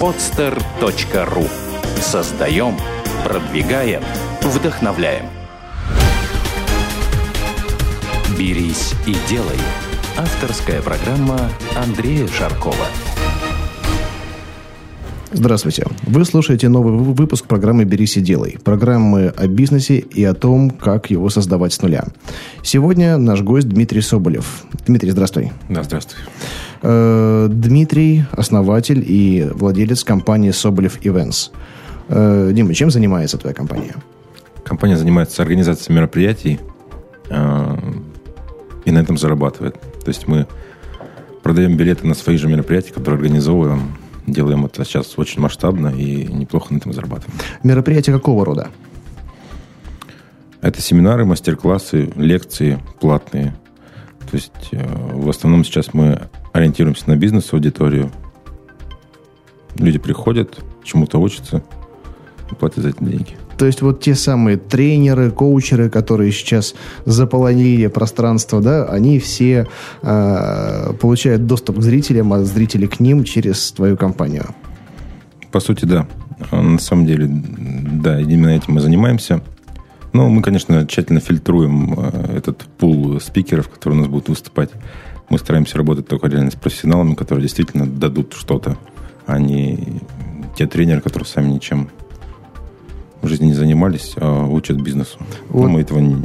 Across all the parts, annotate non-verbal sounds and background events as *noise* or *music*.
podster.ru Создаем, продвигаем, вдохновляем. «Берись и делай» – авторская программа Андрея Шаркова. Здравствуйте. Вы слушаете новый выпуск программы «Берись и делай». Программы о бизнесе и о том, как его создавать с нуля. Сегодня наш гость Дмитрий Соболев. Дмитрий, здравствуй. Да, здравствуй. Э, Дмитрий – основатель и владелец компании «Соболев Events». Э, Дима, чем занимается твоя компания? Компания занимается организацией мероприятий, э, и на этом зарабатывает. То есть мы продаем билеты на свои же мероприятия, которые организовываем. Делаем это сейчас очень масштабно и неплохо на этом зарабатываем. Мероприятия какого рода? Это семинары, мастер-классы, лекции платные. То есть в основном сейчас мы ориентируемся на бизнес-аудиторию. Люди приходят, чему-то учатся платят за это деньги. То есть вот те самые тренеры, коучеры, которые сейчас заполонили пространство, да, они все э, получают доступ к зрителям, а зрители к ним через твою компанию. По сути, да. На самом деле, да, именно этим мы занимаемся. Но мы, конечно, тщательно фильтруем э, этот пул спикеров, которые у нас будут выступать. Мы стараемся работать только реально с профессионалами, которые действительно дадут что-то, а не те тренеры, которые сами ничем в жизни не занимались, а учат бизнесу. Вот. Но мы этого не,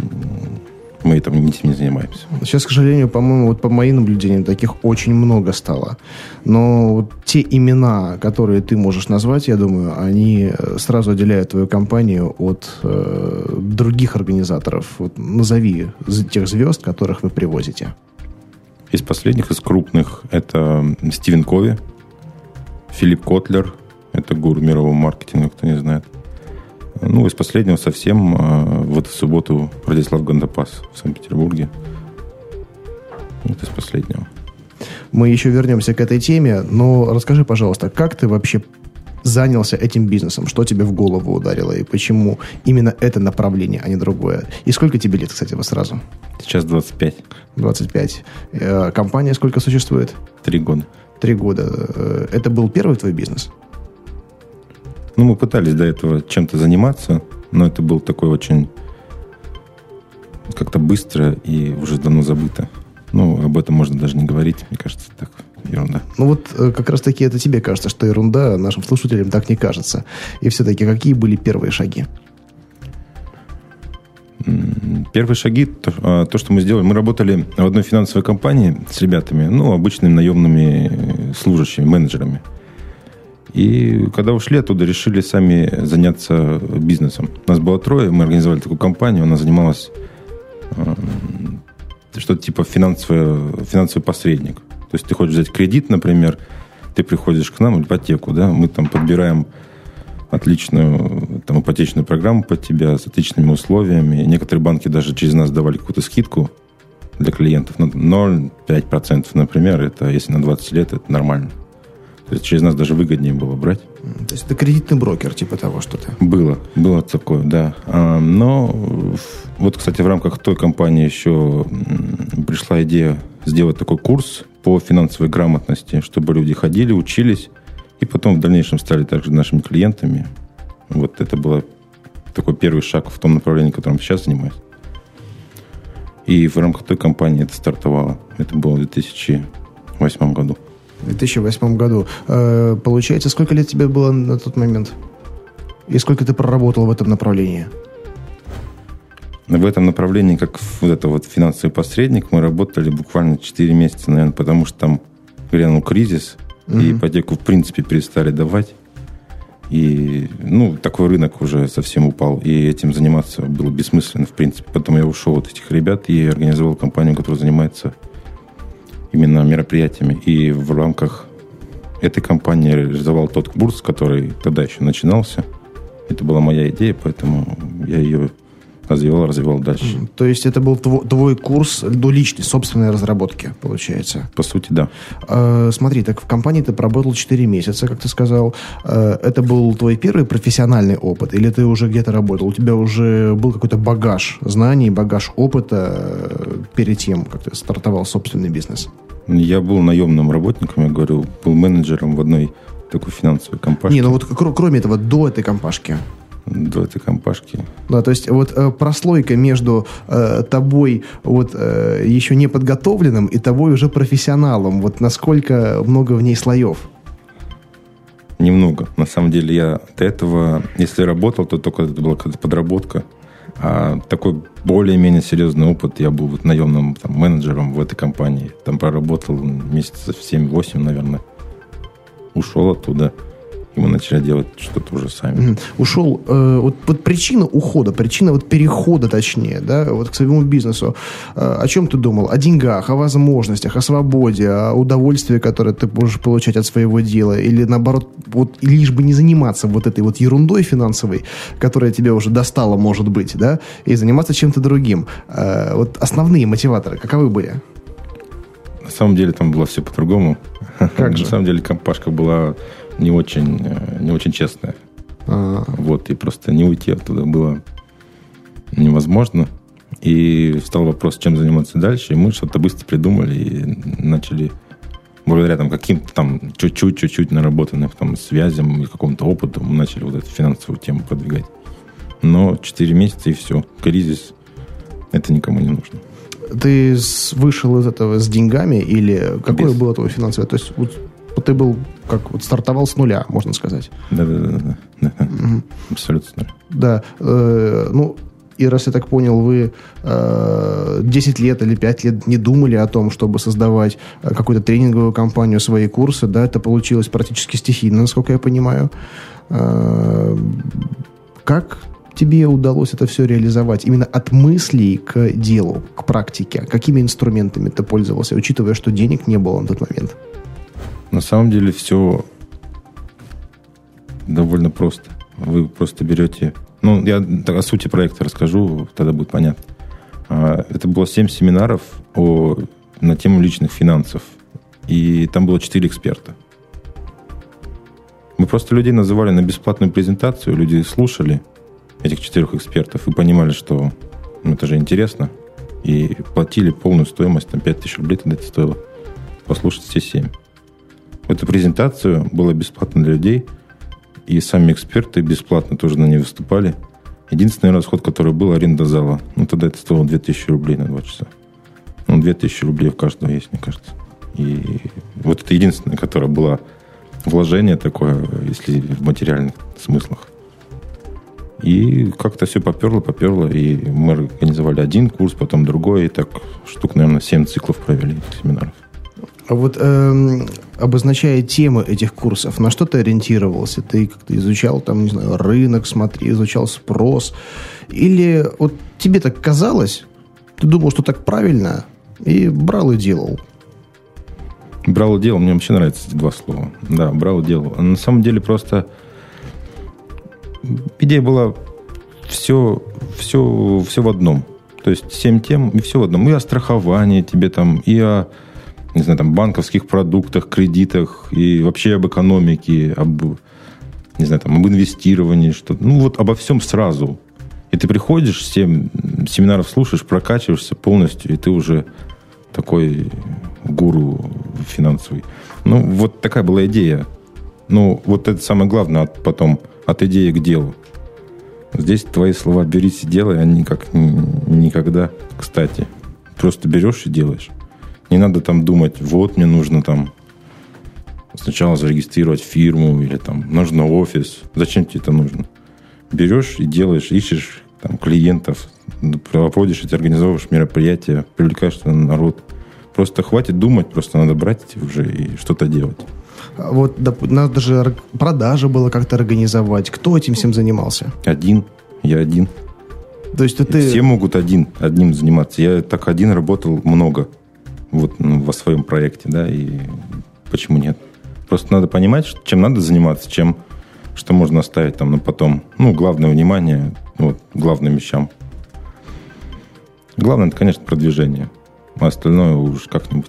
мы этим не, не занимаемся. Сейчас, к сожалению, по-моему, вот по моим наблюдениям, таких очень много стало. Но вот те имена, которые ты можешь назвать, я думаю, они сразу отделяют твою компанию от э, других организаторов. Вот назови тех звезд, которых вы привозите. Из последних, из крупных, это Стивен Кови, Филипп Котлер, это гуру мирового маркетинга, кто не знает. Ну, из последнего совсем а, в субботу Владислав Гандапас в Санкт-Петербурге. Вот из последнего. Мы еще вернемся к этой теме, но расскажи, пожалуйста, как ты вообще занялся этим бизнесом? Что тебе в голову ударило и почему именно это направление, а не другое? И сколько тебе лет, кстати, вот сразу? Сейчас 25. 25. Э, компания сколько существует? Три года. Три года. Э, это был первый твой бизнес? Ну, мы пытались до этого чем-то заниматься, но это был такой очень как-то быстро и уже давно забыто. Ну, об этом можно даже не говорить, мне кажется, так ерунда. Ну вот э, как раз таки это тебе кажется, что ерунда, а нашим слушателям так не кажется. И все-таки какие были первые шаги? Первые шаги, то, а, то, что мы сделали, мы работали в одной финансовой компании с ребятами, ну, обычными наемными служащими, менеджерами. И когда ушли оттуда, решили сами заняться бизнесом. Нас было трое, мы организовали такую компанию, она занималась э, что-то типа финансовый, финансовый посредник. То есть ты хочешь взять кредит, например, ты приходишь к нам, ипотеку, да, мы там подбираем отличную там, ипотечную программу под тебя с отличными условиями. Некоторые банки даже через нас давали какую-то скидку для клиентов. 0,5%, например, это если на 20 лет, это нормально. То есть через нас даже выгоднее было брать. То есть это кредитный брокер, типа того что-то? Было, было такое, да. А, но вот, кстати, в рамках той компании еще пришла идея сделать такой курс по финансовой грамотности, чтобы люди ходили, учились, и потом в дальнейшем стали также нашими клиентами. Вот это был такой первый шаг в том направлении, которым сейчас занимаюсь. И в рамках той компании это стартовало. Это было в 2008 году. В 2008 году. Э, получается, сколько лет тебе было на тот момент? И сколько ты проработал в этом направлении? В этом направлении, как вот это вот финансовый посредник, мы работали буквально 4 месяца, наверное, потому что там грянул кризис, mm-hmm. и ипотеку, в принципе, перестали давать. И, ну, такой рынок уже совсем упал, и этим заниматься было бессмысленно, в принципе. Потом я ушел от этих ребят и организовал компанию, которая занимается именно мероприятиями. И в рамках этой компании реализовал тот курс, который тогда еще начинался. Это была моя идея, поэтому я ее развивал, развивал дальше. То есть это был твой, твой курс ну, личной, собственной разработки, получается? По сути, да. Э, смотри, так в компании ты поработал 4 месяца, как ты сказал. Э, это был твой первый профессиональный опыт? Или ты уже где-то работал? У тебя уже был какой-то багаж знаний, багаж опыта э, перед тем, как ты стартовал собственный бизнес? Я был наемным работником, я говорю, был менеджером в одной такой финансовой компании. Не, ну вот кр- кроме этого, до этой компашки. До этой компашки. Да, то есть вот э, прослойка между э, тобой вот э, еще не подготовленным и тобой уже профессионалом, вот насколько много в ней слоев? Немного. На самом деле я до этого, если работал, то только это была какая-то подработка. А такой более-менее серьезный опыт. Я был вот наемным там, менеджером в этой компании. Там проработал месяцев 7-8, наверное. Ушел оттуда и мы начали делать что-то уже сами. Мгм. Ушел, э, вот, вот причина ухода, причина вот перехода, точнее, да, вот к своему бизнесу. Э, о чем ты думал? О деньгах, о возможностях, о свободе, о удовольствии, которое ты можешь получать от своего дела, или наоборот, вот лишь бы не заниматься вот этой вот ерундой финансовой, которая тебя уже достала, может быть, да, и заниматься чем-то другим. Э, вот основные мотиваторы каковы были? На самом деле там было все по-другому. Как *laughs* же? На самом деле компашка была не очень, э, не очень честная. А, Вот, и просто не уйти оттуда было невозможно. И встал вопрос, чем заниматься дальше. И мы что-то быстро придумали и начали, благодаря там каким-то там чуть-чуть, чуть-чуть наработанным там связям и какому-то опыту, мы начали вот эту финансовую тему продвигать. Но 4 месяца и все. Кризис. Это никому не нужно. Ты вышел из этого с деньгами или какое Без. было твое финансовое? То есть вот, вот ты был как вот стартовал с нуля, можно сказать. Да-да-да. да. Абсолютно. Да. э, ну, и раз я так понял, вы э, 10 лет или 5 лет не думали о том, чтобы создавать э, какую-то тренинговую компанию, свои курсы, да, это получилось практически стихийно, насколько я понимаю. Э, как тебе удалось это все реализовать? Именно от мыслей к делу, к практике. Какими инструментами ты пользовался, учитывая, что денег не было на тот момент? На самом деле все довольно просто. Вы просто берете... Ну, я о сути проекта расскажу, тогда будет понятно. А, Это было 7 семинаров о, на тему личных финансов. И там было 4 эксперта. Мы просто людей называли на бесплатную презентацию, люди слушали этих четырех экспертов и понимали, что ну, это же интересно. И платили полную стоимость, там 5000 рублей тогда это стоило, послушать все 7. Эту презентацию было бесплатно для людей, и сами эксперты бесплатно тоже на ней выступали. Единственный расход, который был, аренда зала. Ну, тогда это стоило 2000 рублей на 2 часа. Ну, 2000 рублей у каждого есть, мне кажется. И вот это единственное, которое было вложение такое, если в материальных смыслах. И как-то все поперло, поперло, и мы организовали один курс, потом другой, и так штук, наверное, 7 циклов провели семинаров. А вот эм, обозначая темы этих курсов, на что ты ориентировался? Ты как-то изучал там, не знаю, рынок, смотри, изучал спрос? Или вот тебе так казалось, ты думал, что так правильно, и брал и делал? Брал и делал, мне вообще нравятся эти два слова. Да, брал и делал. А на самом деле просто идея была все, все, все в одном. То есть семь тем и все в одном. И о страховании тебе там, и о не знаю, там, банковских продуктах, кредитах, и вообще об экономике, об, не знаю, там, об инвестировании, что Ну, вот обо всем сразу. И ты приходишь, семь семинаров слушаешь, прокачиваешься полностью, и ты уже такой гуру финансовый. Ну, вот такая была идея. Ну, вот это самое главное от, потом, от идеи к делу. Здесь твои слова «берись и делай», они как ни- никогда, кстати. Просто берешь и делаешь. Не надо там думать, вот мне нужно там сначала зарегистрировать фирму или там нужно офис. Зачем тебе это нужно? Берешь и делаешь, ищешь там клиентов, проводишь эти, организовываешь мероприятия, привлекаешь народ. Просто хватит думать, просто надо брать уже и что-то делать. А Вот доп- надо же продажи было как-то организовать. Кто этим всем занимался? Один, я один. То есть ты... Все могут один, одним заниматься. Я так один работал много вот ну, во своем проекте, да, и почему нет? Просто надо понимать, чем надо заниматься, чем что можно оставить там на потом. Ну, главное внимание вот, главным вещам. Главное, это, конечно, продвижение. А остальное уж как-нибудь.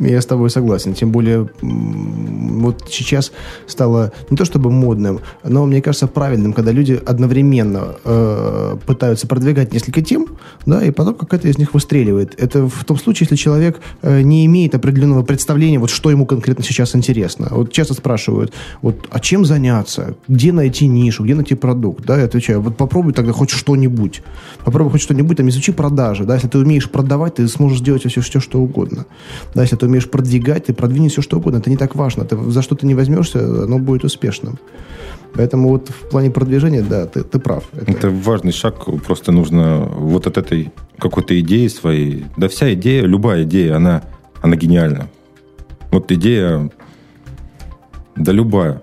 Я с тобой согласен. Тем более, вот сейчас стало не то чтобы модным, но, мне кажется, правильным, когда люди одновременно э, пытаются продвигать несколько тем, да, и потом какая-то из них выстреливает. Это в том случае, если человек э, не имеет определенного представления, вот что ему конкретно сейчас интересно. Вот часто спрашивают, вот, а чем заняться? Где найти нишу? Где найти продукт? Да, я отвечаю, вот попробуй тогда хоть что-нибудь. Попробуй хоть что-нибудь, там, изучи продажи, да, если ты умеешь продавать, ты сможешь сделать все, все что угодно. Да, если ты умеешь продвигать, ты продвинешь все, что угодно. Это не так важно. Ты, за что ты не возьмешься, оно будет успешным. Поэтому вот в плане продвижения, да, ты, ты прав. Это... это важный шаг. Просто нужно вот от этой какой-то идеи своей. Да вся идея, любая идея, она, она гениальна. Вот идея, да любая,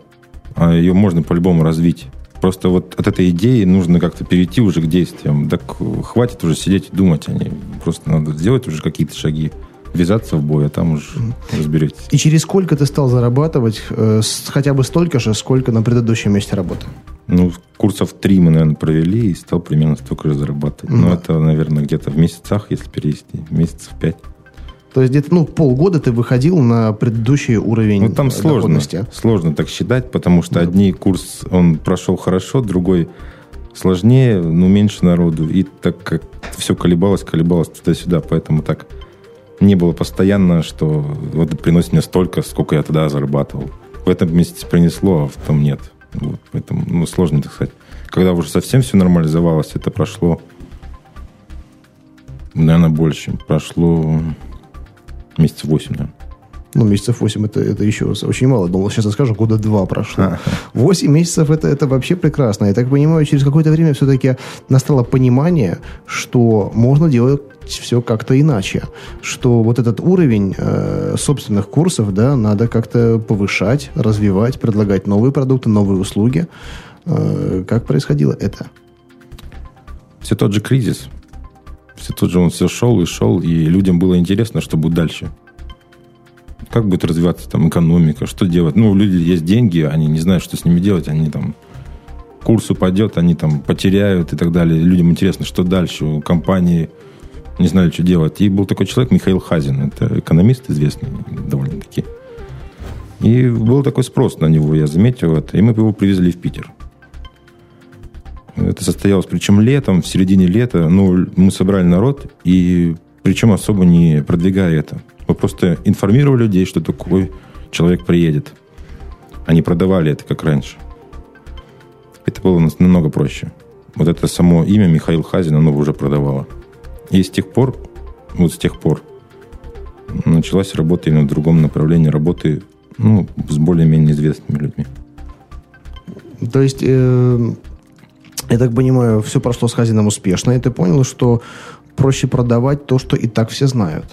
а ее можно по-любому развить. Просто вот от этой идеи нужно как-то перейти уже к действиям. Так хватит уже сидеть и думать о ней. Просто надо сделать уже какие-то шаги ввязаться в бой, а там уже разберетесь. И через сколько ты стал зарабатывать э, с, хотя бы столько же, сколько на предыдущем месте работы? Ну, курсов три мы, наверное, провели и стал примерно столько же зарабатывать. Mm-hmm. Но это, наверное, где-то в месяцах, если перевести, месяцев пять. То есть где-то ну, полгода ты выходил на предыдущий уровень Ну, там сложно, сложно так считать, потому что да. одни курс, он прошел хорошо, другой сложнее, но меньше народу. И так как все колебалось, колебалось туда-сюда, поэтому так не было постоянно, что вот приносит мне столько, сколько я тогда зарабатывал. В этом месяце принесло, а в том нет. Вот, поэтому ну, сложно так сказать. Когда уже совсем все нормализовалось, это прошло, наверное, больше. Прошло месяцев 8, наверное. Ну, месяцев 8 это, это еще очень мало. Думал, сейчас я скажу, года два прошло. 8 месяцев это, это вообще прекрасно. Я так понимаю, через какое-то время все-таки настало понимание, что можно делать все как-то иначе. Что вот этот уровень э, собственных курсов, да, надо как-то повышать, развивать, предлагать новые продукты, новые услуги. Э, как происходило это? Все тот же кризис. Все тот же он все шел и шел, и людям было интересно, что будет дальше. Как будет развиваться там экономика, что делать? Ну, у людей есть деньги, они не знают, что с ними делать, они там курс упадет, они там потеряют и так далее. Людям интересно, что дальше. У компании не знали, что делать. И был такой человек, Михаил Хазин, это экономист известный довольно-таки. И был такой спрос на него, я заметил это, и мы его привезли в Питер. Это состоялось, причем летом, в середине лета, ну, мы собрали народ, и причем особо не продвигая это. Мы просто информировали людей, что такой человек приедет. Они продавали это, как раньше. Это было намного проще. Вот это само имя Михаил Хазин, оно уже продавало. И с тех пор, вот с тех пор, началась работа именно в другом направлении работы ну, с более-менее известными людьми. То есть, э, я так понимаю, все прошло с Хазином успешно, и ты понял, что проще продавать то, что и так все знают.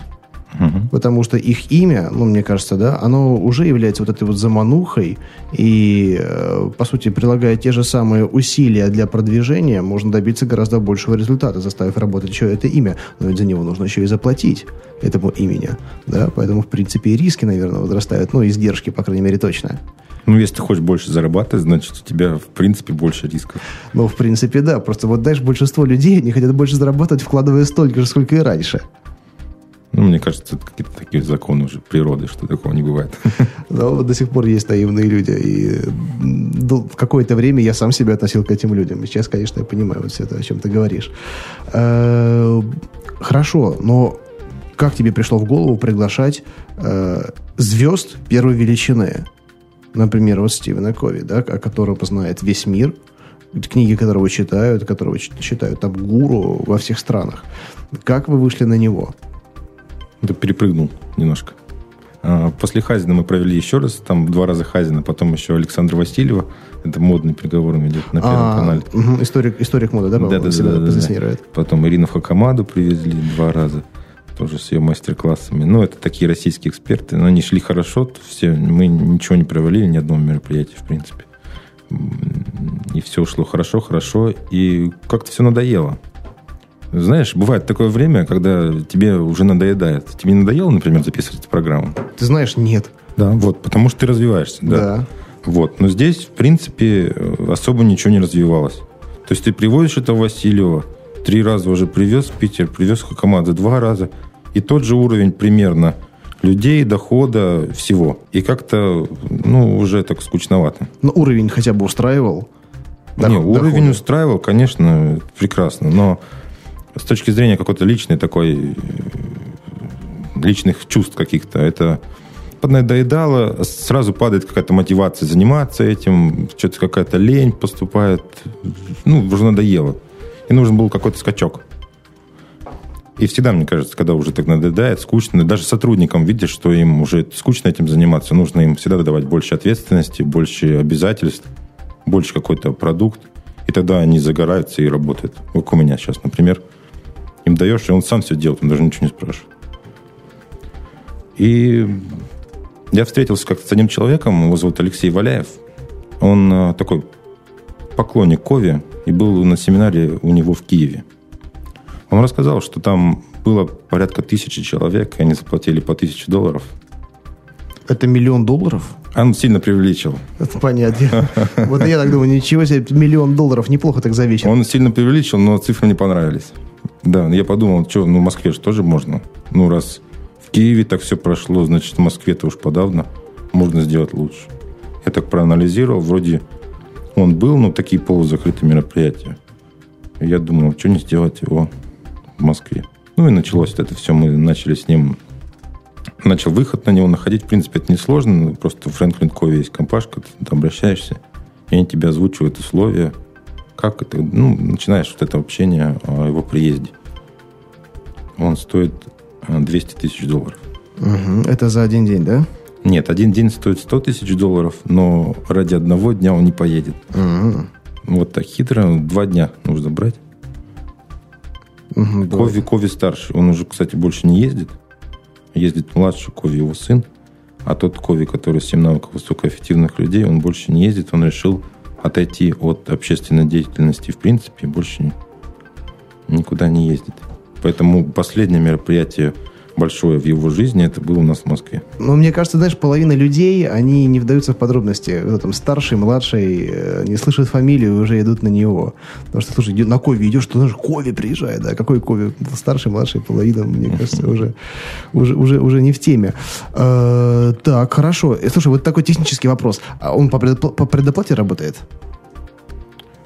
Угу. Потому что их имя, ну, мне кажется, да, оно уже является вот этой вот заманухой, и, э, по сути, прилагая те же самые усилия для продвижения, можно добиться гораздо большего результата, заставив работать еще это имя. Но ведь за него нужно еще и заплатить этому имени, да, поэтому, в принципе, и риски, наверное, возрастают, ну, издержки, по крайней мере, точно. Ну, если ты хочешь больше зарабатывать, значит, у тебя, в принципе, больше рисков. Ну, в принципе, да. Просто вот, знаешь, большинство людей не хотят больше зарабатывать, вкладывая столько же, сколько и раньше. Ну, мне кажется, это какие-то такие законы уже природы, что такого не бывает. *laughs* Но до сих пор есть наивные люди. И в какое-то время я сам себя относил к этим людям. И сейчас, конечно, я понимаю вот все это, о чем ты говоришь. Э, хорошо, но как тебе пришло в голову приглашать э, звезд первой величины? Например, вот Стивена Кови, да, о котором знает весь мир, книги которого читают, которого читают там гуру во всех странах. Как вы вышли на него? Это перепрыгнул немножко. А, после Хазина мы провели еще раз, там два раза Хазина, потом еще Александра Васильева. Это модный приговор идет на Первом а, канале. Угу, историк, историк моды, да? Да, да, да, да, да. Потом Ирину Хакамаду привезли два раза, тоже с ее мастер-классами. Ну, это такие российские эксперты, но они шли хорошо, все, мы ничего не провалили, ни одного мероприятия, в принципе. И все ушло хорошо, хорошо, и как-то все надоело. Знаешь, бывает такое время, когда тебе уже надоедает. Тебе не надоело, например, записывать эту программу? Ты знаешь, нет. Да, вот, потому что ты развиваешься, да. да. Вот, но здесь, в принципе, особо ничего не развивалось. То есть ты приводишь этого Васильева, три раза уже привез в Питер, привез Хакамада два раза, и тот же уровень примерно людей, дохода, всего. И как-то, ну, уже так скучновато. Но уровень хотя бы устраивал? Не, Доход- уровень дохода? устраивал, конечно, прекрасно, но с точки зрения какой-то личной такой, личных чувств каких-то, это поднадоедало, сразу падает какая-то мотивация заниматься этим, что-то какая-то лень поступает, ну, уже надоело. И нужен был какой-то скачок. И всегда, мне кажется, когда уже так надоедает, скучно, даже сотрудникам видишь, что им уже скучно этим заниматься, нужно им всегда давать больше ответственности, больше обязательств, больше какой-то продукт, и тогда они загораются и работают. Как у меня сейчас, например, им даешь, и он сам все делает, он даже ничего не спрашивает. И я встретился как-то с одним человеком, его зовут Алексей Валяев. Он э, такой поклонник Кови и был на семинаре у него в Киеве. Он рассказал, что там было порядка тысячи человек, и они заплатили по тысяче долларов. Это миллион долларов? Он сильно преувеличил. Это понятно. Вот я так думаю, ничего себе, миллион долларов, неплохо так за вечер. Он сильно преувеличил, но цифры не понравились. Да, я подумал, что, ну, в Москве же тоже можно. Ну, раз в Киеве так все прошло, значит, в Москве-то уж подавно можно сделать лучше. Я так проанализировал, вроде он был, но такие полузакрытые мероприятия. Я думал, что не сделать его в Москве. Ну и началось это все. Мы начали с ним... Начал выход на него находить. В принципе, это несложно. Просто в Фрэнклин Кове есть компашка, ты обращаешься, и они тебе озвучивают условия, как это... Ну, начинаешь вот это общение о его приезде. Он стоит э, 200 тысяч долларов. Мгм. Это за один день, да? Нет, один день стоит 100 тысяч долларов, но ради одного дня он не поедет. Мгм. Вот так хитро. Два дня нужно брать. Да. Кови, Кови старший. Он уже, кстати, больше не ездит. Ездит младший Кови, его сын. А тот Кови, который 7 навыков высокоэффективных людей, он больше не ездит. Он решил отойти от общественной деятельности в принципе больше ни- никуда не ездит. Поэтому последнее мероприятие большое в его жизни, это было у нас в Москве. Но мне кажется, знаешь, половина людей, они не вдаются в подробности. Кто там старший, младший, э, не слышат фамилию, уже идут на него. Потому что, слушай, на Кови идешь, что даже Кови приезжает, да, какой Кови? Старший, младший, половина, мне кажется, уже, уже, уже, уже не в теме. Э, так, хорошо. Э, Слушай, вот такой технический вопрос. А он по предоплате работает?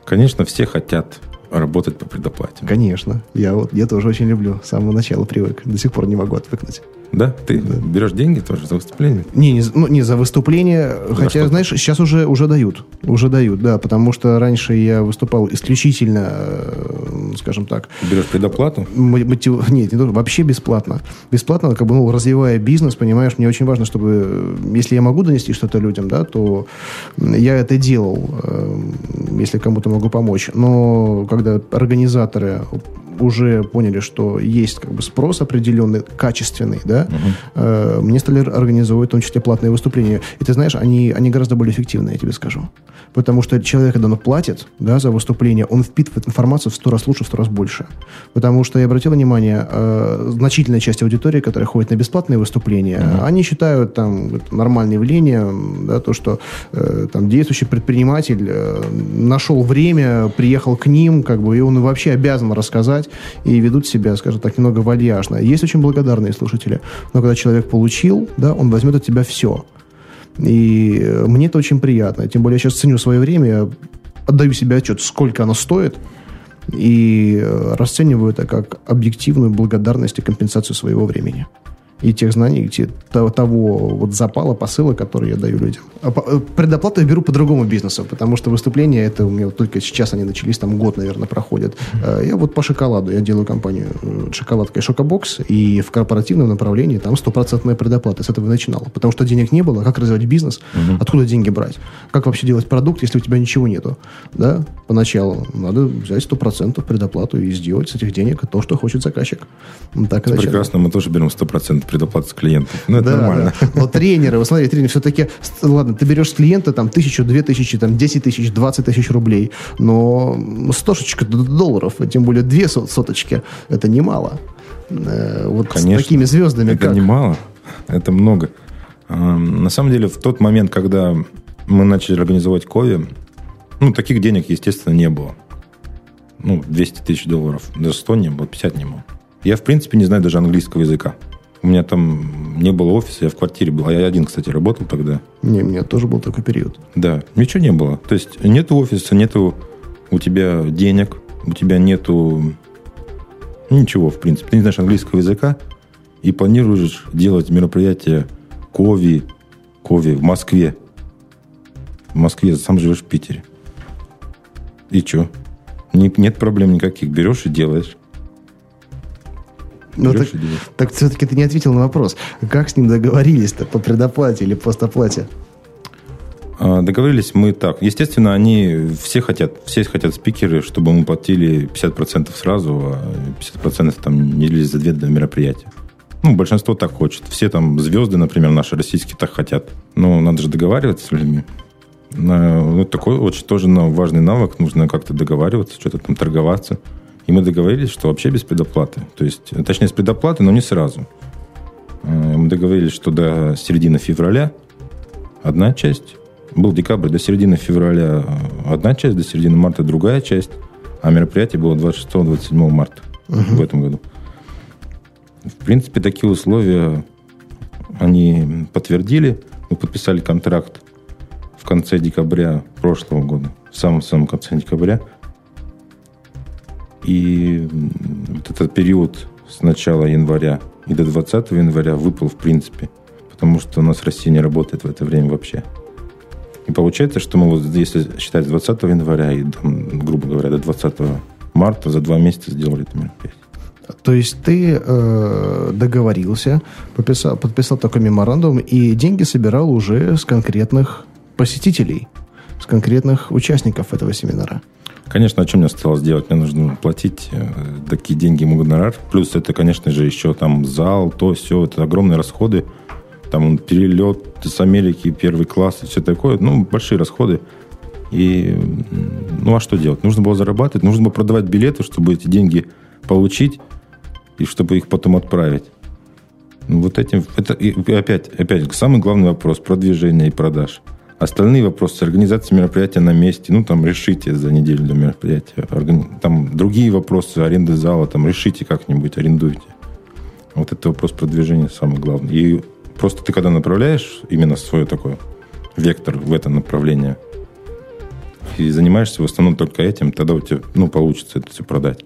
Конечно, все хотят работать по предоплате. Конечно. Я, вот, я тоже очень люблю. С самого начала привык. До сих пор не могу отвыкнуть. Да? Ты берешь деньги тоже за выступление? Не, не, за- ну, не за выступление, хотя, что? знаешь, сейчас уже, уже дают. Уже дают, да, потому что раньше я выступал исключительно, э, скажем так, Берешь предоплату? мо- мотив- Нет, не то, вообще бесплатно. Бесплатно, как бы, ну, развивая бизнес, понимаешь, мне очень важно, чтобы, э, если я могу донести что-то людям, да, то я это делал, э, если кому-то могу помочь. Но когда организаторы уже поняли, что есть как бы спрос определенный, качественный, да, э, мне стали организовывать в том числе платные выступления. И ты знаешь, они, они гораздо более эффективны, я тебе скажу. Потому что человек, когда он платит да, за выступление, он впитывает информацию в сто раз лучше, в сто раз больше. Потому что я обратил внимание, э, значительная часть аудитории, которая ходит на бесплатные выступления, они считают там нормальное явление, да, то, что э, там действующий предприниматель э, нашел время, приехал к ним, как бы, и он вообще обязан рассказать, и ведут себя, скажем так, немного вальяжно. Есть очень благодарные слушатели, но когда человек получил, да, он возьмет от тебя все. И э, мне это очень приятно. Тем более я сейчас ценю свое время, я отдаю себе отчет, сколько оно стоит, и э, расцениваю это как объективную благодарность и компенсацию своего времени. И тех знаний, те- то- того вот запала, посыла, который я даю людям. А э, предоплату я беру по другому бизнесу, потому что выступления, это у меня вот только сейчас они начались, там год, наверное, проходят. Э, Я вот по шоколаду, я делаю компанию э, шоколадка и шокобокс, и в корпоративном направлении там стопроцентная предоплата. С этого и начинал. Потому что денег не было, как развивать бизнес, откуда деньги брать? Как вообще делать продукт, если у тебя ничего нету? Да, поначалу надо взять сто процентов предоплату и сделать с этих денег то, что хочет заказчик. Ну, Так и. Прекрасно, мы тоже берем 100% предоплату с клиентов. Ну, это Да, нормально. да. Но тренеры, вот смотри, тренеры все-таки, ладно, ты берешь с клиента там тысячу, две тысячи, там, 10 тысяч, 20 тысяч рублей, но стошечка д- долларов, а тем более две со- соточки, это немало. Э, Вот Конечно. с такими звездами Это как? немало, это много. Эм, На самом деле, в тот момент, когда мы начали организовать Кови, ну, таких денег, естественно, не было. Ну, 200 тысяч долларов, даже 100 не было, 50 не было. Я, в принципе, не знаю даже английского языка. У меня там не было офиса, я в квартире был. А я один, кстати, работал тогда. Не, у меня тоже был такой период. Да, ничего не было. То есть нету офиса, нету у тебя денег, у тебя нету ничего, в принципе. Ты не знаешь английского языка и планируешь делать мероприятие Кови, Кови в Москве. В Москве, сам живешь в Питере. И что? Нет проблем никаких. Берешь и делаешь. Ну, так, так все-таки ты не ответил на вопрос. Как с ним договорились-то по предоплате или постоплате? А, договорились мы так. Естественно, они все хотят, все хотят спикеры, чтобы мы платили 50% сразу, а 50% там не за две до мероприятия. Ну, большинство так хочет. Все там звезды, например, наши российские так хотят. Но надо же договариваться с людьми. Ну, такой очень тоже важный навык. Нужно как-то договариваться, что-то там торговаться. И мы договорились, что вообще без предоплаты. То есть, точнее, с предоплаты, но не сразу. Э, мы договорились, что до середины февраля одна часть, был декабрь, до середины февраля одна часть, до середины марта другая часть, а мероприятие было 26-27 марта угу. в этом году. В принципе, такие условия они подтвердили. Мы подписали контракт в конце декабря прошлого года, в самом-самом конце декабря. И вот этот период с начала января и до 20 января выпал в принципе, потому что у нас Россия не работает в это время вообще. И получается, что мы вот, если считать с 20 января и, там, грубо говоря, до 20 марта, за два месяца сделали это мероприятие. То есть ты э, договорился, подписал, подписал такой меморандум, и деньги собирал уже с конкретных посетителей, с конкретных участников этого семинара. Конечно, о чем мне осталось делать? Мне нужно платить э, такие деньги ему гонорар. Плюс это, конечно же, еще там зал, то, все. Это огромные расходы там перелет с Америки, первый класс и все такое. Ну, большие расходы. И, ну, а что делать? Нужно было зарабатывать, нужно было продавать билеты, чтобы эти деньги получить и чтобы их потом отправить. Ну, вот этим, это и опять, опять, самый главный вопрос, продвижение и продаж. Остальные вопросы, организация мероприятия на месте, ну, там, решите за неделю до мероприятия. Там другие вопросы, аренды зала, там, решите как-нибудь, арендуйте. Вот это вопрос продвижения самый главный. И Просто ты когда направляешь именно свой такой вектор в это направление и занимаешься в основном только этим, тогда у тебя ну, получится это все продать.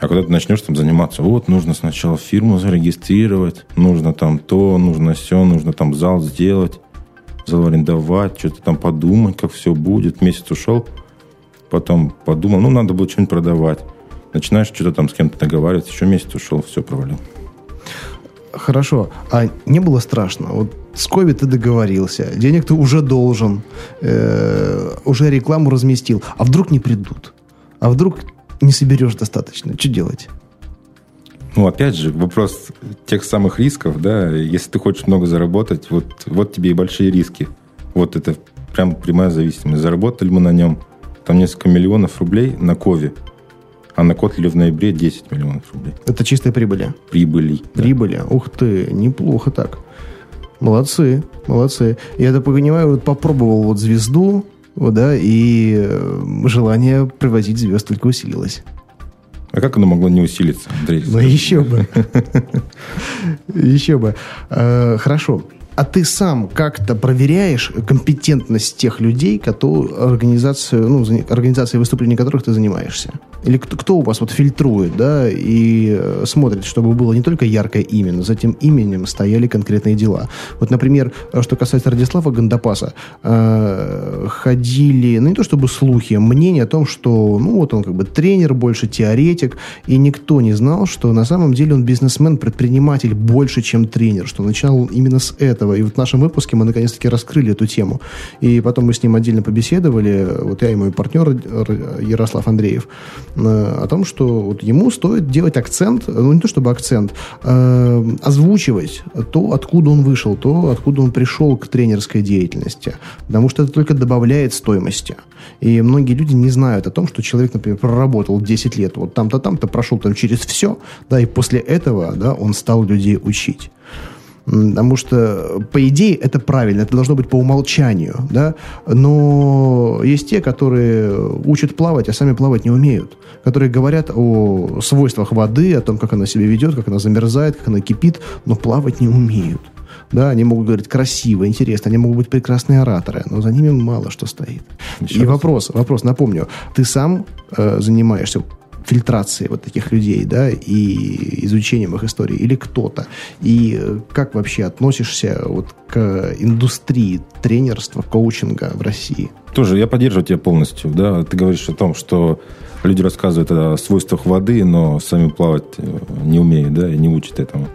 А когда ты начнешь там заниматься, вот, нужно сначала фирму зарегистрировать, нужно там то, нужно все, нужно там зал сделать, зал арендовать, что-то там подумать, как все будет. Месяц ушел, потом подумал, ну, надо будет что-нибудь продавать. Начинаешь что-то там с кем-то договариваться, еще месяц ушел, все провалил. Хорошо. А не было страшно? Вот с Кови ты договорился, денег ты уже должен, э, уже рекламу разместил. А вдруг не придут? А вдруг не соберешь достаточно? Что делать? Ну, опять же, вопрос тех самых рисков, да, если ты хочешь много заработать, вот, вот тебе и большие риски. Вот это прям прямая зависимость. Заработали мы на нем там несколько миллионов рублей на Кове – а на Котле в ноябре 10 миллионов рублей. Это чистая прибыли? Прибыли. Прибыли. Да. Ух ты, неплохо так. Молодцы, молодцы. Я это понимаю, вот попробовал вот звезду, вот, да, и э, желание привозить звезд только усилилось. А как оно могло не усилиться, Андрей? Ну, еще бы. Еще бы. Э, хорошо. А ты сам как-то проверяешь компетентность тех людей, которые организацию, ну, организацией выступлений которых ты занимаешься? Или кто, кто у вас вот фильтрует, да, и э, смотрит, чтобы было не только яркое имя, но за этим именем стояли конкретные дела. Вот, например, э, что касается Радислава Гандапаса, э, ходили, ну не то чтобы слухи, а мнение о том, что, ну вот он как бы тренер, больше теоретик, и никто не знал, что на самом деле он бизнесмен, предприниматель больше, чем тренер, что начинал именно с этого. И вот в нашем выпуске мы наконец-таки раскрыли эту тему. И потом мы с ним отдельно побеседовали, вот я и мой партнер Ярослав Андреев, о том, что вот ему стоит делать акцент, ну не то чтобы акцент, э, озвучивать то, откуда он вышел, то, откуда он пришел к тренерской деятельности. Потому что это только добавляет стоимости. И многие люди не знают о том, что человек, например, проработал 10 лет, вот там-то, там-то, прошел там через все, да, и после этого, да, он стал людей учить. Потому что, по идее, это правильно, это должно быть по умолчанию, да, но есть те, которые учат плавать, а сами плавать не умеют, которые говорят о свойствах воды, о том, как она себя ведет, как она замерзает, как она кипит, но плавать не умеют. Да, они могут говорить красиво, интересно, они могут быть прекрасные ораторы, но за ними мало что стоит. Еще И раз. вопрос, вопрос, напомню, ты сам э, занимаешься фильтрацией вот таких людей, да, и изучением их истории, или кто-то. И э, как вообще относишься вот к индустрии тренерства, коучинга в России? Тоже я поддерживаю тебя полностью, да. Ты говоришь о том, что люди рассказывают о свойствах воды, но сами плавать э, не умеют, да, и не учат этому.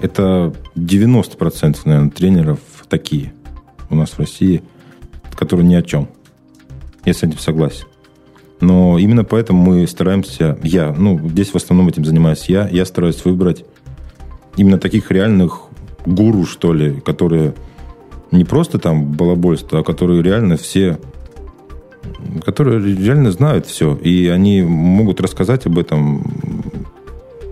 Это 90%, наверное, тренеров такие у нас в России, которые ни о чем. Я с этим согласен. Но именно поэтому мы стараемся, я, ну, здесь в основном этим занимаюсь я, я стараюсь выбрать именно таких реальных гуру, что ли, которые не просто там балабольство, а которые реально все, которые реально знают все, и они могут рассказать об этом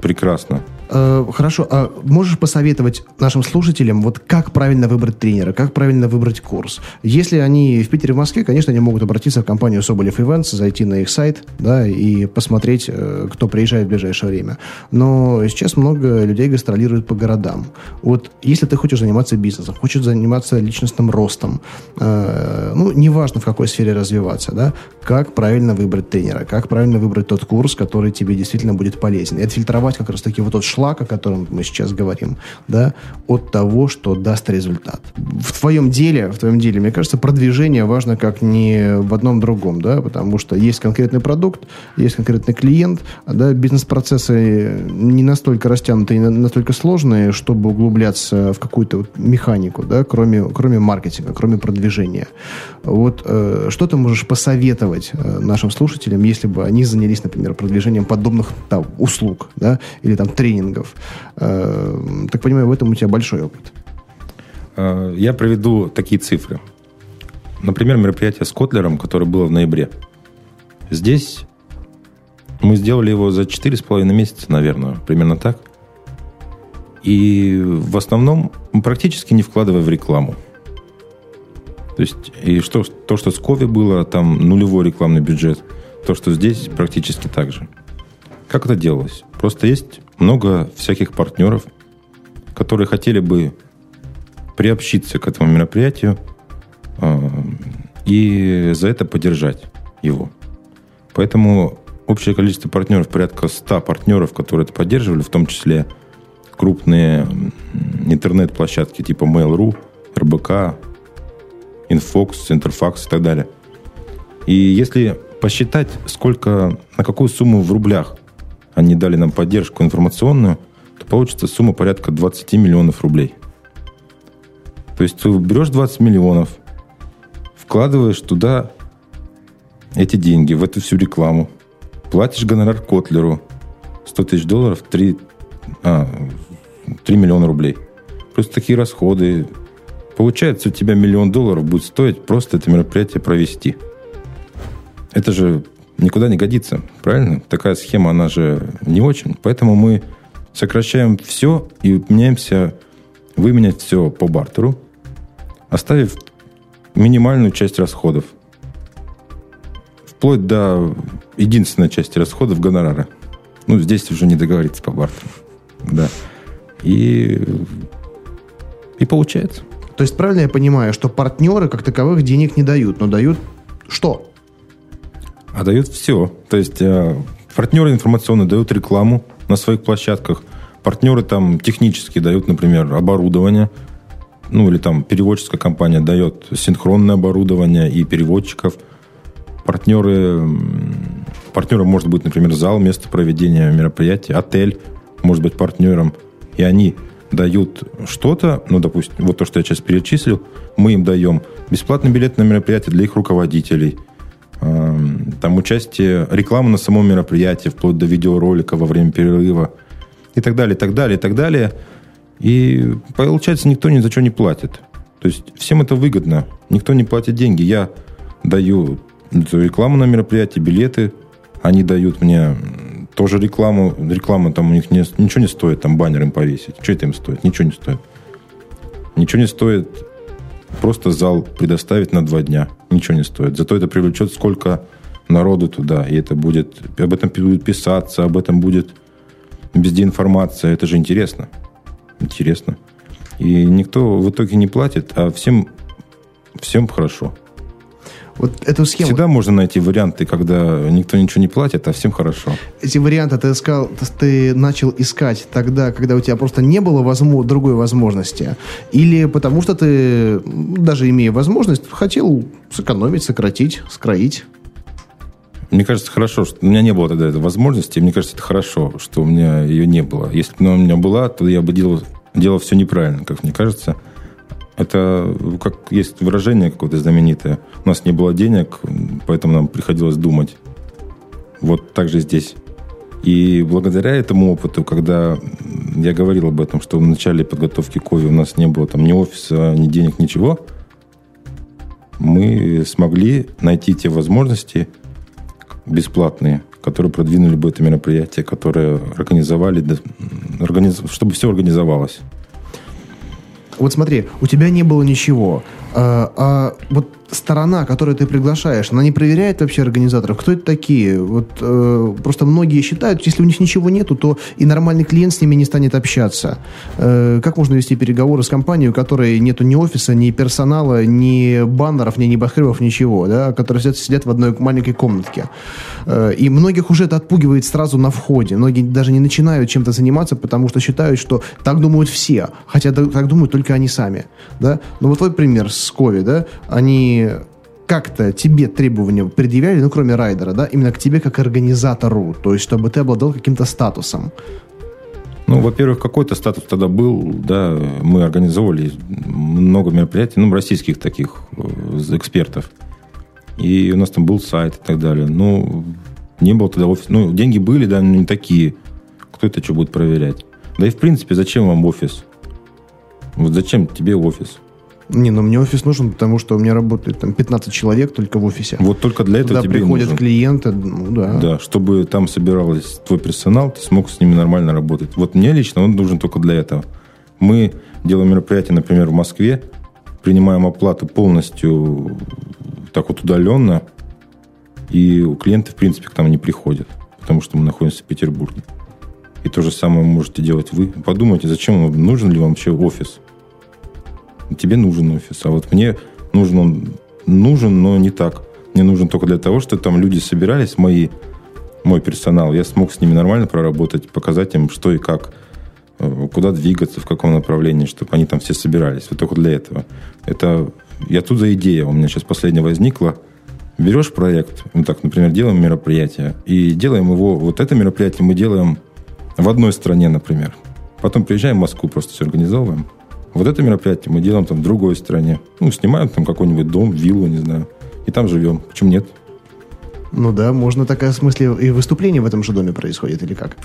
прекрасно. Э, хорошо, а можешь посоветовать нашим слушателям, вот как правильно выбрать тренера, как правильно выбрать курс? Если они в Питере, в Москве, конечно, они могут обратиться в компанию Соболев Events, зайти на их сайт, да, и посмотреть, э, кто приезжает в ближайшее время. Но сейчас много людей гастролируют по городам. Вот если ты хочешь заниматься бизнесом, хочешь заниматься личностным ростом, э, ну, неважно в какой сфере развиваться, да, как правильно выбрать тренера, как правильно выбрать тот курс, который тебе действительно будет полезен. И отфильтровать как раз-таки вот тот шлак, о котором мы сейчас говорим, да, от того, что даст результат. В твоем деле, в твоем деле, мне кажется, продвижение важно как не в одном другом, да, потому что есть конкретный продукт, есть конкретный клиент, да, бизнес-процессы не настолько растянутые, не настолько сложные, чтобы углубляться в какую-то вот механику, да, кроме, кроме маркетинга, кроме продвижения. Вот э, что ты можешь посоветовать э, нашим слушателям, если бы они занялись, например, продвижением подобных там, услуг, да, или там тренингов, тренингов. Э, так понимаю, в этом у тебя большой опыт. Э, я приведу такие цифры. Например, мероприятие с Котлером, которое было в ноябре. Здесь мы сделали его за 4,5 месяца, наверное, примерно так. И в основном практически не вкладывая в рекламу. То есть, и что, то, что с Кови было, там нулевой рекламный бюджет, то, что здесь практически так же. Как это делалось? Просто есть много всяких партнеров, которые хотели бы приобщиться к этому мероприятию э, и за это поддержать его. Поэтому общее количество партнеров, порядка 100 партнеров, которые это поддерживали, в том числе крупные интернет-площадки типа Mail.ru, РБК, Infox, Интерфакс и так далее. И если посчитать, сколько, на какую сумму в рублях они дали нам поддержку информационную, то получится сумма порядка 20 миллионов рублей. То есть ты берешь 20 миллионов, вкладываешь туда эти деньги, в эту всю рекламу, платишь гонорар Котлеру 100 тысяч долларов, 3, а, 3 миллиона рублей. Просто такие расходы. Получается, у тебя миллион долларов будет стоить просто это мероприятие провести. Это же никуда не годится, правильно? Такая схема, она же не очень. Поэтому мы сокращаем все и меняемся, выменять все по бартеру, оставив минимальную часть расходов. Вплоть до единственной части расходов гонорара. Ну, здесь уже не договориться по бартеру. Да. И, и получается. То есть правильно я понимаю, что партнеры как таковых денег не дают, но дают что? А дают все. То есть э, партнеры информационные дают рекламу на своих площадках, партнеры там технически дают, например, оборудование, ну или там переводческая компания дает синхронное оборудование и переводчиков. Партнеры, партнером может быть, например, зал, место проведения мероприятия, отель может быть партнером, и они дают что-то, ну, допустим, вот то, что я сейчас перечислил, мы им даем бесплатный билет на мероприятие для их руководителей – там участие, реклама на самом мероприятии, вплоть до видеоролика во время перерыва и так далее, и так далее, и так далее. И получается, никто ни за что не платит. То есть всем это выгодно. Никто не платит деньги. Я даю рекламу на мероприятии, билеты. Они дают мне тоже рекламу. Реклама там у них не, ничего не стоит, там баннер им повесить. Что это им стоит? Ничего не стоит. Ничего не стоит просто зал предоставить на два дня. Ничего не стоит. Зато это привлечет сколько народу туда. И это будет... Об этом будет писаться, об этом будет везде информация. Это же интересно. Интересно. И никто в итоге не платит, а всем, всем хорошо. Вот эту схему... Всегда можно найти варианты, когда никто ничего не платит, а всем хорошо. Эти варианты ты искал, ты начал искать тогда, когда у тебя просто не было возможно, другой возможности? Или потому что ты, даже имея возможность, хотел сэкономить, сократить, скроить? Мне кажется, хорошо, что у меня не было тогда этой возможности. Мне кажется, это хорошо, что у меня ее не было. Если бы она у меня была, то я бы делал, делал все неправильно, как мне кажется. Это как есть выражение какое-то знаменитое. У нас не было денег, поэтому нам приходилось думать. Вот так же здесь. И благодаря этому опыту, когда я говорил об этом, что в начале подготовки КОВИ у нас не было там ни офиса, ни денег, ничего, мы смогли найти те возможности бесплатные, которые продвинули бы это мероприятие, которые организовали, чтобы все организовалось. Вот смотри, у тебя не было ничего. А, а вот сторона, которую ты приглашаешь, она не проверяет вообще организаторов, кто это такие? Вот э, просто многие считают, если у них ничего нету, то и нормальный клиент с ними не станет общаться. Э, как можно вести переговоры с компанией, у которой нету ни офиса, ни персонала, ни баннеров, ни небоскребов, ничего, да, которые сидят, сидят в одной маленькой комнатке. Э, и многих уже это отпугивает сразу на входе. Многие даже не начинают чем-то заниматься, потому что считают, что так думают все, хотя так думают только они сами, да. Ну вот твой пример с Кови, да, они как-то тебе требования предъявляли, ну, кроме райдера, да, именно к тебе как организатору, то есть, чтобы ты обладал каким-то статусом? Ну, во-первых, какой-то статус тогда был, да, мы организовывали много мероприятий, ну, российских таких э, экспертов. И у нас там был сайт и так далее. Ну, не было тогда офиса. Ну, деньги были, да, но не такие. Кто это что будет проверять? Да и, в принципе, зачем вам офис? Вот зачем тебе офис? Не, ну мне офис нужен, потому что у меня работает там 15 человек только в офисе. Вот только для этого Туда тебе приходят нужен. клиенты, ну да. Да, чтобы там собирался твой персонал, ты смог с ними нормально работать. Вот мне лично он нужен только для этого. Мы делаем мероприятие, например, в Москве, принимаем оплату полностью так вот удаленно, и клиенты, в принципе, к нам не приходят, потому что мы находимся в Петербурге. И то же самое можете делать вы. Подумайте, зачем вам, нужен ли вам вообще офис? Тебе нужен офис. А вот мне нужен он нужен, но не так. Мне нужен только для того, что там люди собирались, мои, мой персонал, я смог с ними нормально проработать, показать им, что и как, э, куда двигаться, в каком направлении, чтобы они там все собирались. Вот только для этого. Это я тут за идея у меня сейчас последняя возникла. Берешь проект, ну так, например, делаем мероприятие, и делаем его, вот это мероприятие мы делаем в одной стране, например. Потом приезжаем в Москву, просто все организовываем. Вот это мероприятие мы делаем там в другой стране. Ну, снимаем там какой-нибудь дом, виллу, не знаю. И там живем. Почему нет? Ну да, можно такая в смысле и выступление в этом же доме происходит или как?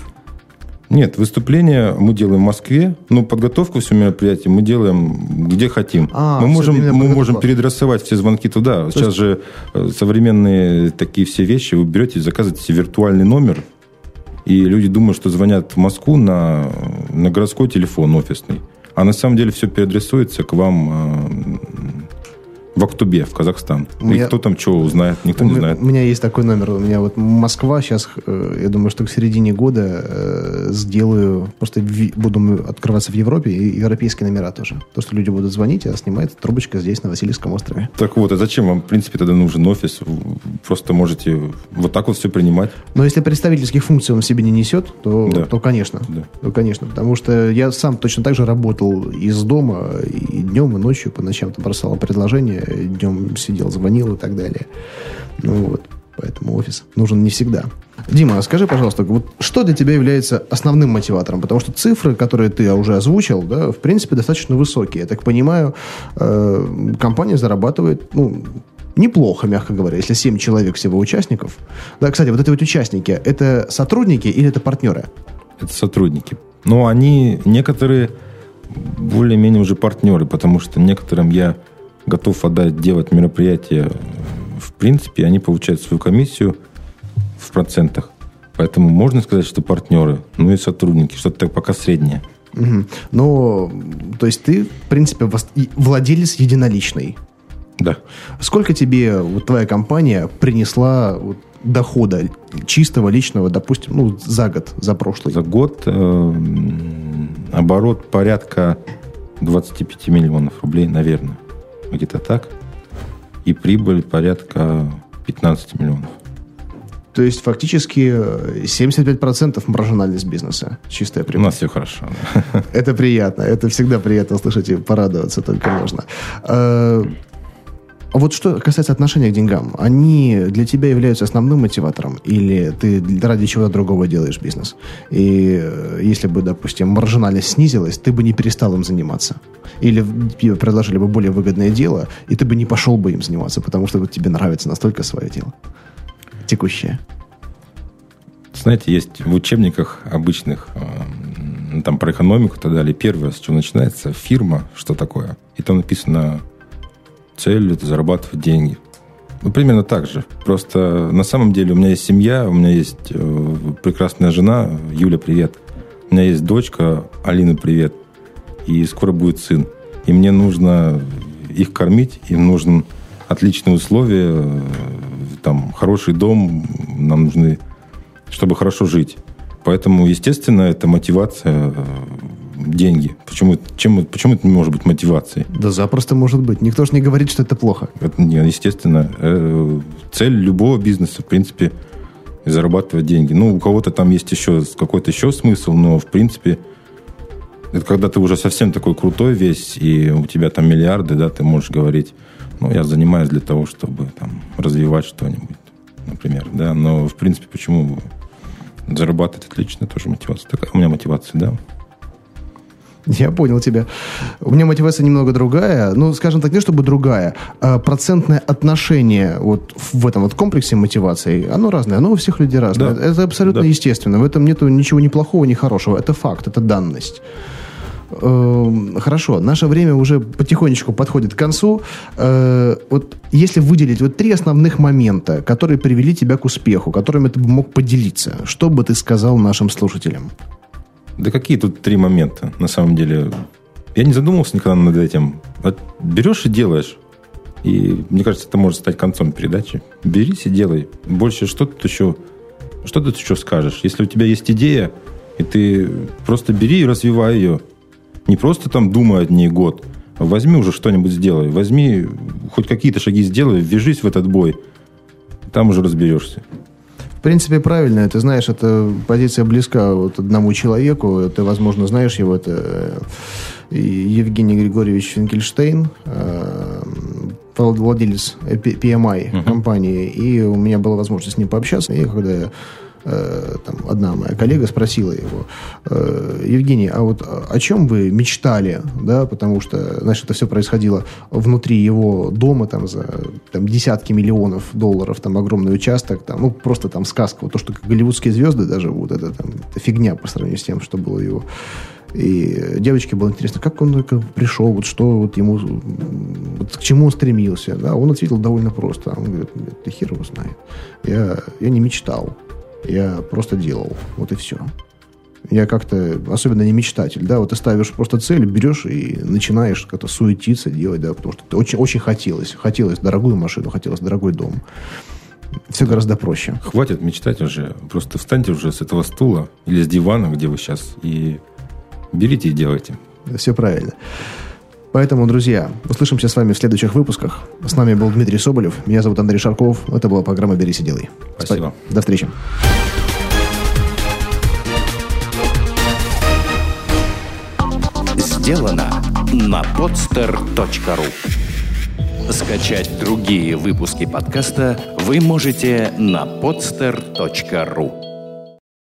Нет, выступление мы делаем в Москве, но подготовку всего мероприятия мы делаем где хотим. А, мы можем, мы подготовка. можем переадресовать все звонки туда. Сейчас же э, современные такие все вещи. Вы берете, заказываете себе виртуальный номер, и люди думают, что звонят в Москву на, на городской телефон офисный. А на самом деле все переадресуется к вам э, в Актубе, в Казахстан. Меня- И кто там что узнает, никто у, не знает. у меня есть такой номер. У меня вот Москва сейчас, э, я думаю, что к середине года э, сделаю, просто буду открываться в Европе и европейские номера тоже. То, что люди будут звонить, а снимает трубочка здесь, на Васильевском острове. Так вот, а зачем вам, в принципе, тогда нужен офис? Просто можете вот так вот все принимать. Но если представительских функций он в себе не несет, то, Да. то конечно. Да. То, конечно. Потому что я сам точно так же работал из дома и днем, и ночью, по ночам там бросал предложения, днем сидел, звонил и так далее. Ну вот. Поэтому офис нужен не всегда. Дима, скажи, пожалуйста, вот что для тебя является основным мотиватором? Потому что цифры, которые ты уже озвучил, да, в принципе, достаточно высокие. Я так понимаю, э, компания зарабатывает, ну, неплохо, мягко говоря, если 7 человек всего участников. Да, кстати, вот эти вот участники, это сотрудники или это партнеры? Это сотрудники. Но они, некоторые, более-менее уже партнеры, потому что некоторым я готов отдать делать мероприятия. В принципе, они получают свою комиссию в процентах. Поэтому можно сказать, что партнеры, ну и сотрудники, что-то так пока среднее. Угу. Но, то есть ты, в принципе, владелец единоличный. Да. Сколько тебе вот, твоя компания принесла вот, дохода чистого, личного, допустим, ну, за год, за прошлый? За год э, оборот порядка 25 миллионов рублей, наверное. Где-то так. И прибыль порядка 15 миллионов. То есть фактически 75% э, маржинальность бизнеса. Чистая прибыль. У нас все хорошо. Это приятно. Это всегда приятно слышать и порадоваться только можно. А вот что касается отношения к деньгам, они для тебя являются основным мотиватором или ты ради чего-то другого делаешь бизнес? И э, если бы, допустим, маржинальность снизилась, ты бы не перестал им заниматься? Или тебе предложили бы более выгодное дело, и ты бы не пошел бы им заниматься, потому что вот тебе нравится настолько свое дело? Текущее. Знаете, есть в учебниках обычных э, там про экономику и так далее. Первое, с чего начинается, фирма, что такое. И там написано цель – это зарабатывать деньги. Ну, примерно так же. Просто на самом деле у меня есть семья, у меня есть э, прекрасная жена, Юля, привет. У меня есть дочка, Алина, привет. И скоро будет сын. И мне нужно их кормить, им нужны отличные условия, э, там, хороший дом, нам нужны, чтобы хорошо жить. Поэтому, естественно, это мотивация э, деньги. Почему, чем, почему это не может быть мотивацией? Да запросто может быть. Никто же не говорит, что это плохо. Это, естественно. Э, цель любого бизнеса, в принципе, зарабатывать деньги. Ну, у кого-то там есть еще какой-то еще смысл, но, в принципе, это когда ты уже совсем такой крутой весь, и у тебя там миллиарды, да, ты можешь говорить, ну, я занимаюсь для того, чтобы там развивать что-нибудь, например, да. Но, в принципе, почему зарабатывать отлично, тоже мотивация. Такая у меня мотивация, да. *laughs* Я понял тебя. У меня мотивация немного другая. Ну, скажем так, не чтобы другая. А процентное отношение вот в этом вот комплексе мотивации, оно разное. Оно у всех людей разное. Да. Это абсолютно да. естественно. В этом нету ничего ни плохого, ни хорошего. Это факт, это данность. Эм, хорошо, наше время уже потихонечку подходит к концу. Э, вот если выделить вот три основных момента, которые привели тебя к успеху, которыми ты бы мог поделиться, что бы ты сказал нашим слушателям? Да какие тут три момента, на самом деле? Я не задумывался никогда над этим. Вот берешь и делаешь. И мне кажется, это может стать концом передачи. Берись и делай. Больше что тут еще, что тут еще скажешь? Если у тебя есть идея, и ты просто бери и развивай ее. Не просто там думай о ней год. Возьми уже что-нибудь сделай. Возьми, хоть какие-то шаги сделай, ввяжись в этот бой. Там уже разберешься. В принципе, правильно. Ты знаешь, эта позиция близка вот одному человеку. Ты, возможно, знаешь его. Это э, Евгений Григорьевич Финкельштейн, э, владелец PMI uh-huh. компании. И у меня была возможность с ним пообщаться. И когда я Э, там, одна моя коллега спросила его, э, Евгений, а вот о чем вы мечтали, да, потому что, значит, это все происходило внутри его дома, там, за там, десятки миллионов долларов, там, огромный участок, там, ну, просто там сказка, вот то, что голливудские звезды даже, вот это, там, это фигня по сравнению с тем, что было его и девочке было интересно, как он пришел, вот что вот ему, вот к чему он стремился. Да? Он ответил довольно просто. Он говорит, ты хер его знает. Я, я не мечтал. Я просто делал. Вот и все. Я как-то, особенно не мечтатель, да, вот ты ставишь просто цель, берешь и начинаешь как-то суетиться, делать, да, потому что очень, очень хотелось. Хотелось дорогую машину, хотелось дорогой дом. Все гораздо проще. Хватит мечтать уже. Просто встаньте уже с этого стула или с дивана, где вы сейчас, и берите и делайте. Все правильно. Поэтому, друзья, услышимся с вами в следующих выпусках. С нами был Дмитрий Соболев, меня зовут Андрей Шарков. Это была программа «Берись и делай». Спасибо. До встречи. Сделано на podster.ru Скачать другие выпуски подкаста вы можете на podster.ru